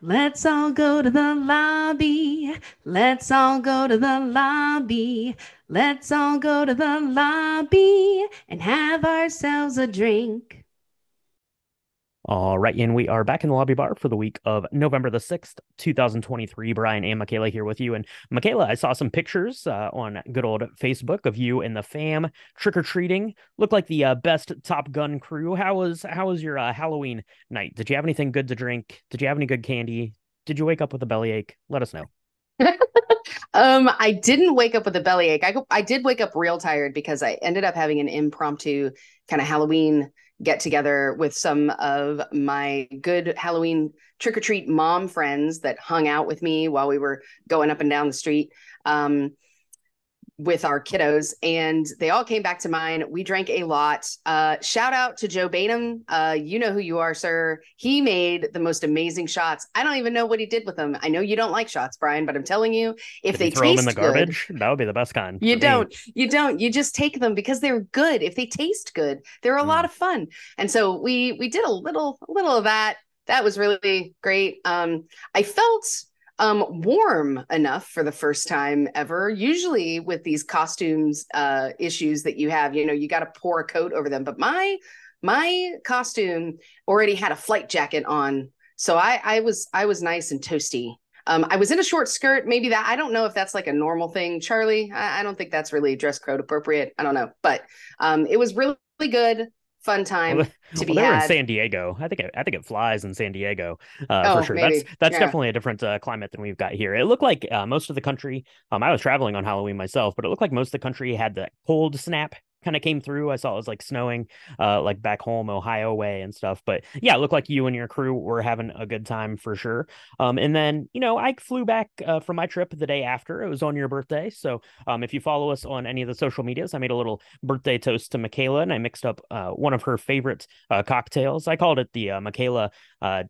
Let's all go to the lobby. Let's all go to the lobby. Let's all go to the lobby and have ourselves a drink. All right, and we are back in the lobby bar for the week of November the 6th, 2023. Brian and Michaela here with you. And Michaela, I saw some pictures uh, on good old Facebook of you and the fam trick or treating. Looked like the uh, best Top Gun crew. How was how was your uh, Halloween night? Did you have anything good to drink? Did you have any good candy? Did you wake up with a bellyache? Let us know. um, I didn't wake up with a bellyache. I I did wake up real tired because I ended up having an impromptu kind of Halloween get together with some of my good Halloween trick or treat mom friends that hung out with me while we were going up and down the street. Um, with our kiddos and they all came back to mine. We drank a lot. Uh, shout out to Joe Bainham. Uh, you know who you are, sir. He made the most amazing shots. I don't even know what he did with them. I know you don't like shots, Brian, but I'm telling you, if Did they throw them in the good- garbage, that would be the best kind. you don't. You don't. You just take them because they're good. If they taste good, they're a lot Mm. of fun. And so we we did a little a little of that. That was really great. Um, I felt um warm enough for the first time ever. Usually with these costumes uh issues that you have, you know, you got to pour a coat over them. But my my costume already had a flight jacket on. So I I was I was nice and toasty. Um, I was in a short skirt. Maybe that I don't know if that's like a normal thing, Charlie. I, I don't think that's really dress code appropriate. I don't know, but um, it was really, really good, fun time Well, to be well, they were in. San Diego. I think it, I think it flies in San Diego uh, Oh, for sure. maybe. That's that's Yeah. definitely a different uh, climate than we've got here. It looked like uh, most of the country. Um, I was traveling on Halloween myself, but it looked like most of the country had the cold snap kind of came through. I saw it was like snowing, uh, like back home Ohio way and stuff. But yeah, it looked like you and your crew were having a good time for sure. Um, and then you know I flew back uh, from my trip the day after. It was on your birthday, so um, if you follow us on any of the social medias, I made a little birthday toast to Michaela, and I mixed up uh, one of her favorite uh, cocktails. I called it the uh, Michaela uh,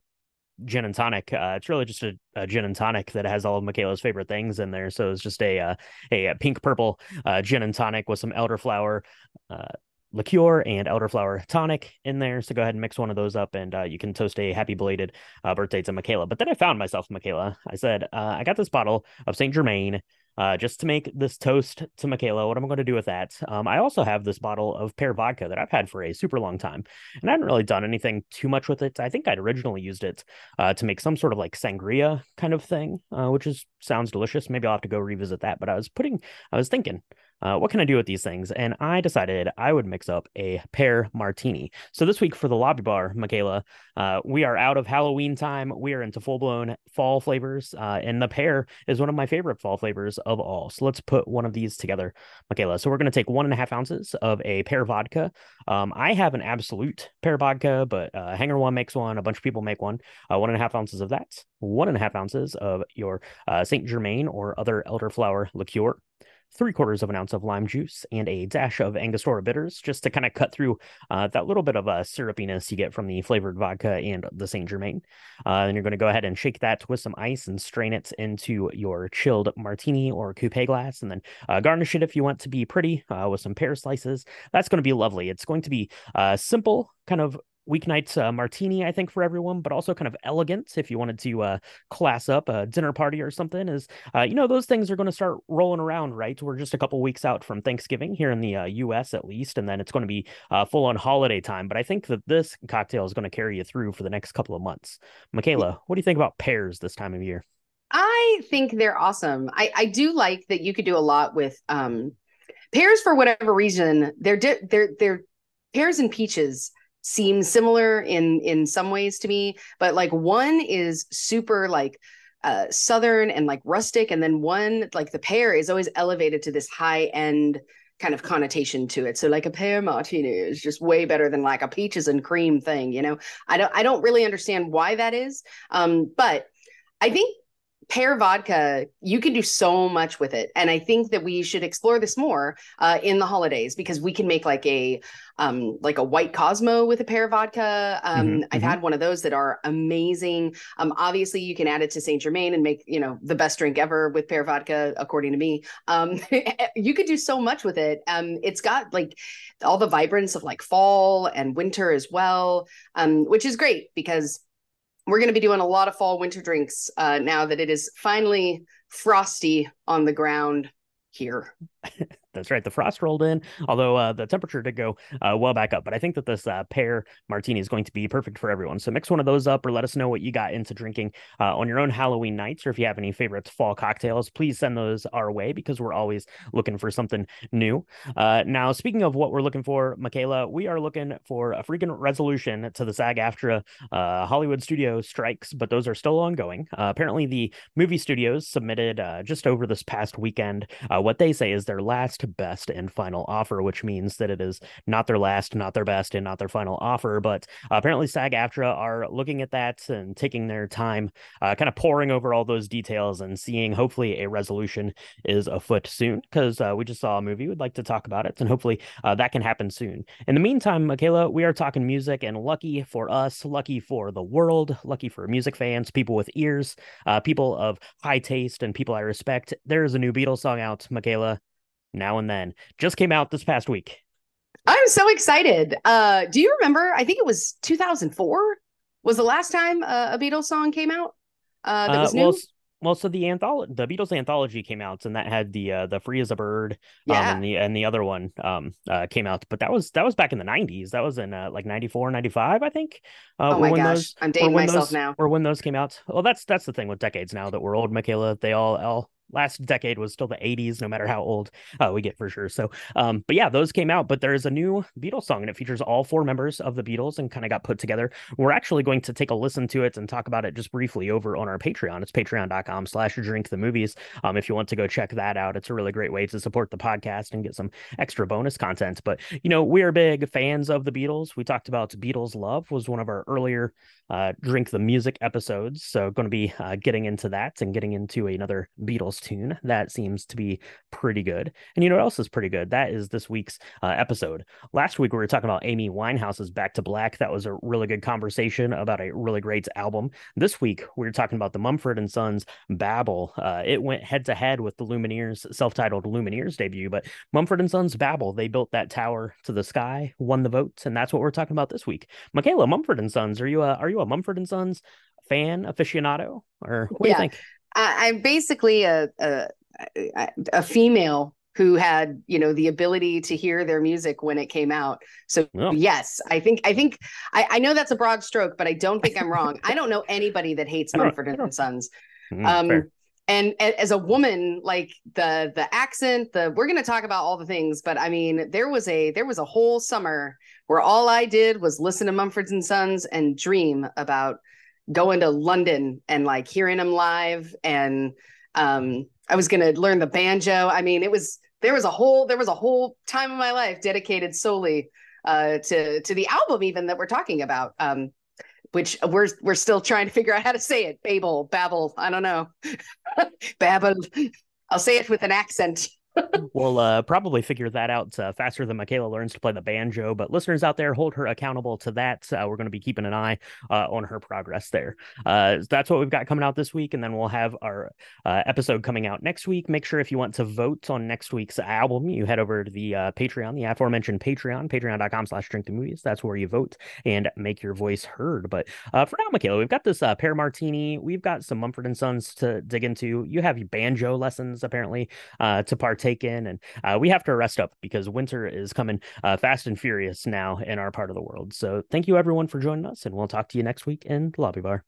gin and tonic. Uh, it's really just a, a gin and tonic that has all of Michaela's favorite things in there. So it's just a uh, a, pink purple uh, gin and tonic with some elderflower uh, liqueur and elderflower tonic in there. So go ahead and mix one of those up, and uh, you can toast a happy belated uh, birthday to Michaela. But then I found myself, Michaela. I said, uh, I got this bottle of Saint Germain uh, just to make this toast to Michaela. What am I going to do with that? Um, I also have this bottle of pear vodka that I've had for a super long time, and I hadn't really done anything too much with it. I think I'd originally used it uh, to make some sort of like sangria kind of thing, uh, which is sounds delicious. Maybe I'll have to go revisit that. But I was putting, I was thinking. Uh, what can I do with these things? And I decided I would mix up a pear martini. So this week for the lobby bar, Michaela, uh, we are out of Halloween time. We are into full blown fall flavors, uh, and the pear is one of my favorite fall flavors of all. So let's put one of these together, Michaela. So we're going to take one and a half ounces of a pear vodka. Um, I have an Absolut pear vodka, but uh, Hangar One makes one. A bunch of people make one. Uh, one and a half ounces of that. One and a half ounces of your uh, Saint Germain or other elderflower liqueur three quarters of an ounce of lime juice and a dash of Angostura bitters just to kind of cut through uh, that little bit of uh, syrupiness you get from the flavored vodka and the Saint Germain. Uh, then you're going to go ahead and shake that with some ice and strain it into your chilled martini or coupe glass, and then uh, garnish it if you want to be pretty uh, with some pear slices. That's going to be lovely. It's going to be uh, simple, kind of weeknight uh, martini, I think, for everyone, but also kind of elegant if you wanted to uh, class up a dinner party or something. Is uh, you know those things are going to start rolling around, right? We're just a couple weeks out from Thanksgiving here in the uh, U.S. at least, and then it's going to be uh, full on holiday time. But I think that this cocktail is going to carry you through for the next couple of months. Michaela, what do you think about pears this time of year? I think they're awesome. I I do like that you could do a lot with um pears for whatever reason. They're di- they're they're pears and peaches seem similar in in some ways to me, but like one is super like uh southern and like rustic and then one like the pear is always elevated to this high end kind of connotation to it. So like a pear martini is just way better than like a peaches and cream thing, you know. I don't I don't really understand why that is. Um but I think pear vodka you can do so much with it. And i think that we should explore this more uh, in the holidays because we can make like a um, like a white cosmo with a pear vodka. Um, Mhm, i've mhm. had one of those that are amazing. Um, obviously you can add it to saint germain and make you know the best drink ever with pear vodka according to me. Um, you could do so much with it. Um, it's got like all the vibrance of like fall and winter as well um, which is great because we're going to be doing a lot of fall winter drinks uh, now that it is finally frosty on the ground here. That's right. The frost rolled in, although uh, the temperature did go uh, well back up. But I think that this uh, pear martini is going to be perfect for everyone. So mix one of those up or let us know what you got into drinking uh, on your own Halloween nights. Or if you have any favorite fall cocktails, please send those our way because we're always looking for something new. Uh, now, speaking of what we're looking for, Michaela, we are looking for a freaking resolution to the SAG AFTRA uh, Hollywood studio strikes, but those are still ongoing. apparently, the movie studios submitted just over this past weekend what they say is their last best and final offer, which means that it is not their last, not their best, and not their final offer. But uh, apparently, SAG AFTRA are looking at that and taking their time, uh, kind of poring over all those details and seeing hopefully a resolution is afoot soon because uh, we just saw a movie. We'd like to talk about it, and hopefully uh, that can happen soon. In the meantime, Michaela, we are talking music, and lucky for us, lucky for the world, lucky for music fans, people with ears, uh, people of high taste, and people I respect, there is a new Beatles song out, Michaela now and then just came out this past week. I'm so excited. Uh, do you remember? I think it was 2004 was the last time uh, a Beatles song came out. Uh, that was uh, new. Well, well, so the anthology, the Beatles anthology came out, and that had the uh, the Free as a Bird, um, yeah. and the and the other one um uh, came out, but that was that was back in the '90s. That was in uh, like '94, '95, I think. Uh, oh my gosh, those, I'm dating myself those, now. Or when those came out. Well, that's that's the thing with decades now that we're old, Michaela. They all all last decade was still the 80s no matter how old uh, we get for sure. So um but yeah those came out but there is a new beatles song and it features all four members of the beatles and kind of got put together. We're actually going to take a listen to it and talk about it just briefly over on our patreon. It's patreon.com slash drink the movies um if you want to go check that out. It's a really great way to support the podcast and get some extra bonus content. But you know we are big fans of the beatles. We talked about beatles love was one of our earlier uh drink the music episodes. So going to be uh, getting into that and getting into another beatles tune. That seems to be pretty good. And you know what else is pretty good? That is this week's uh, episode. Last week we were talking about Amy Winehouse's Back to Black. That was a really good conversation about a really great album. This week we are talking about the Mumford and Sons Babel. Uh, it went head to head with the Lumineers self-titled Lumineers debut, but Mumford and Sons Babel, they built that tower to the sky, won the votes, and that's what we're talking about this week. Michaela, Mumford and Sons, are you a are you a Mumford and Sons fan aficionado or what yeah. do you think? I, am basically a, a a female who had you know the ability to hear their music when it came out. So oh. yes i think i think I, I, know that's a broad stroke but i don't think i'm wrong. I don't know anybody that hates mumford and sons. Mm, um and, and as a woman like the the accent the we're going to talk about all the things but i mean there was a there was a whole summer where all i did was listen to mumford and sons and dream about going to London and like hearing him live and um I was going to learn the banjo. I mean, it was there was a whole there was a whole time of my life dedicated solely uh to to the album even that we're talking about. Um which we're we're still trying to figure out how to say it. Babel, Babel, I don't know. Babel. I'll say it with an accent we'll uh, probably figure that out uh, faster than Michaela learns to play the banjo. But listeners out there, hold her accountable to that. Uh, we're going to be keeping an eye uh, on her progress there. Uh, that's what we've got coming out this week. And then we'll have our uh, episode coming out next week. Make sure if you want to vote on next week's album, you head over to the Patreon, the aforementioned Patreon, patreon.com slash drink the movies. That's where you vote and make your voice heard. But for now, Michaela, we've got this pear martini. We've got some Mumford and Sons to dig into. You have banjo lessons apparently to partake taken, and uh, we have to rest up because winter is coming uh, fast and furious now in our part of the world. So thank you everyone for joining us, and we'll talk to you next week in the lobby bar.